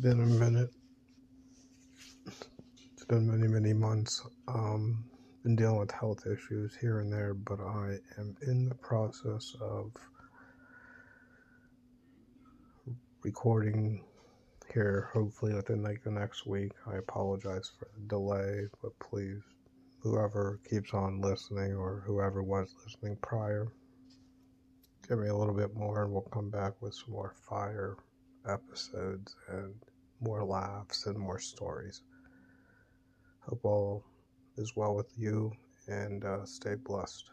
been a minute. It's been many, many months. Um, been dealing with health issues here and there, but I am in the process of recording here, hopefully within like the next week. I apologize for the delay, but please, whoever keeps on listening or whoever was listening prior, give me a little bit more and we'll come back with some more fire episodes and more laughs and more stories. Hope all is well with you and uh, stay blessed.